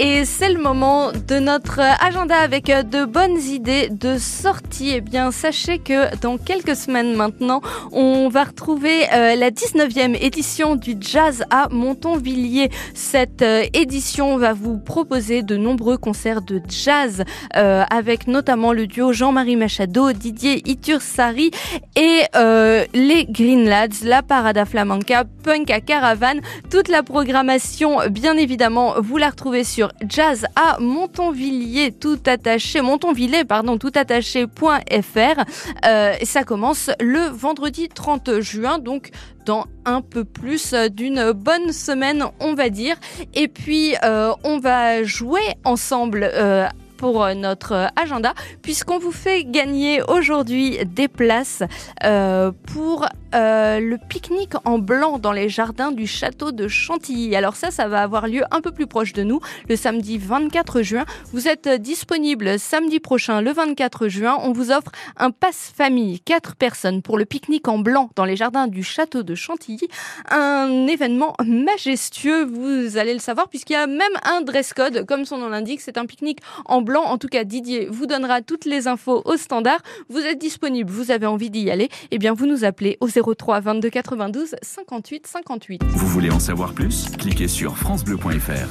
Et c'est le moment de notre agenda avec de bonnes idées de sortie. Eh bien, sachez que dans quelques semaines maintenant, on va retrouver euh, la 19e édition du Jazz à Montonvilliers. Cette euh, édition va vous proposer de nombreux concerts de jazz euh, avec notamment le duo Jean-Marie Machado, Didier Itursari et les Green Lads, la Parada Flamenca, Punk à Caravane. Toute la programmation, bien évidemment, vous la retrouvez sur jazz à Montonvilliers, tout attaché, Montonvillers, pardon, tout attaché.fr. Euh, ça commence le vendredi 30 juin, donc dans un peu plus d'une bonne semaine, on va dire. Et puis, euh, on va jouer ensemble. Euh, pour notre agenda, puisqu'on vous fait gagner aujourd'hui des places pour euh, le pique-nique en blanc dans les jardins du château de Chantilly. Alors ça, ça va avoir lieu un peu plus proche de nous, le samedi 24 juin. Vous êtes disponible samedi prochain, le 24 juin. On vous offre un passe famille, 4 personnes pour le pique-nique en blanc dans les jardins du château de Chantilly. Un événement majestueux, vous allez le savoir, puisqu'il y a même un dress code, comme son nom l'indique. C'est un pique-nique en blanc. En tout cas, Didier vous donnera toutes les infos au standard. Vous êtes disponible, vous avez envie d'y aller. Eh bien, vous nous appelez au 03 22 92 58 58. Vous voulez en savoir plus? Cliquez sur francebleu.fr.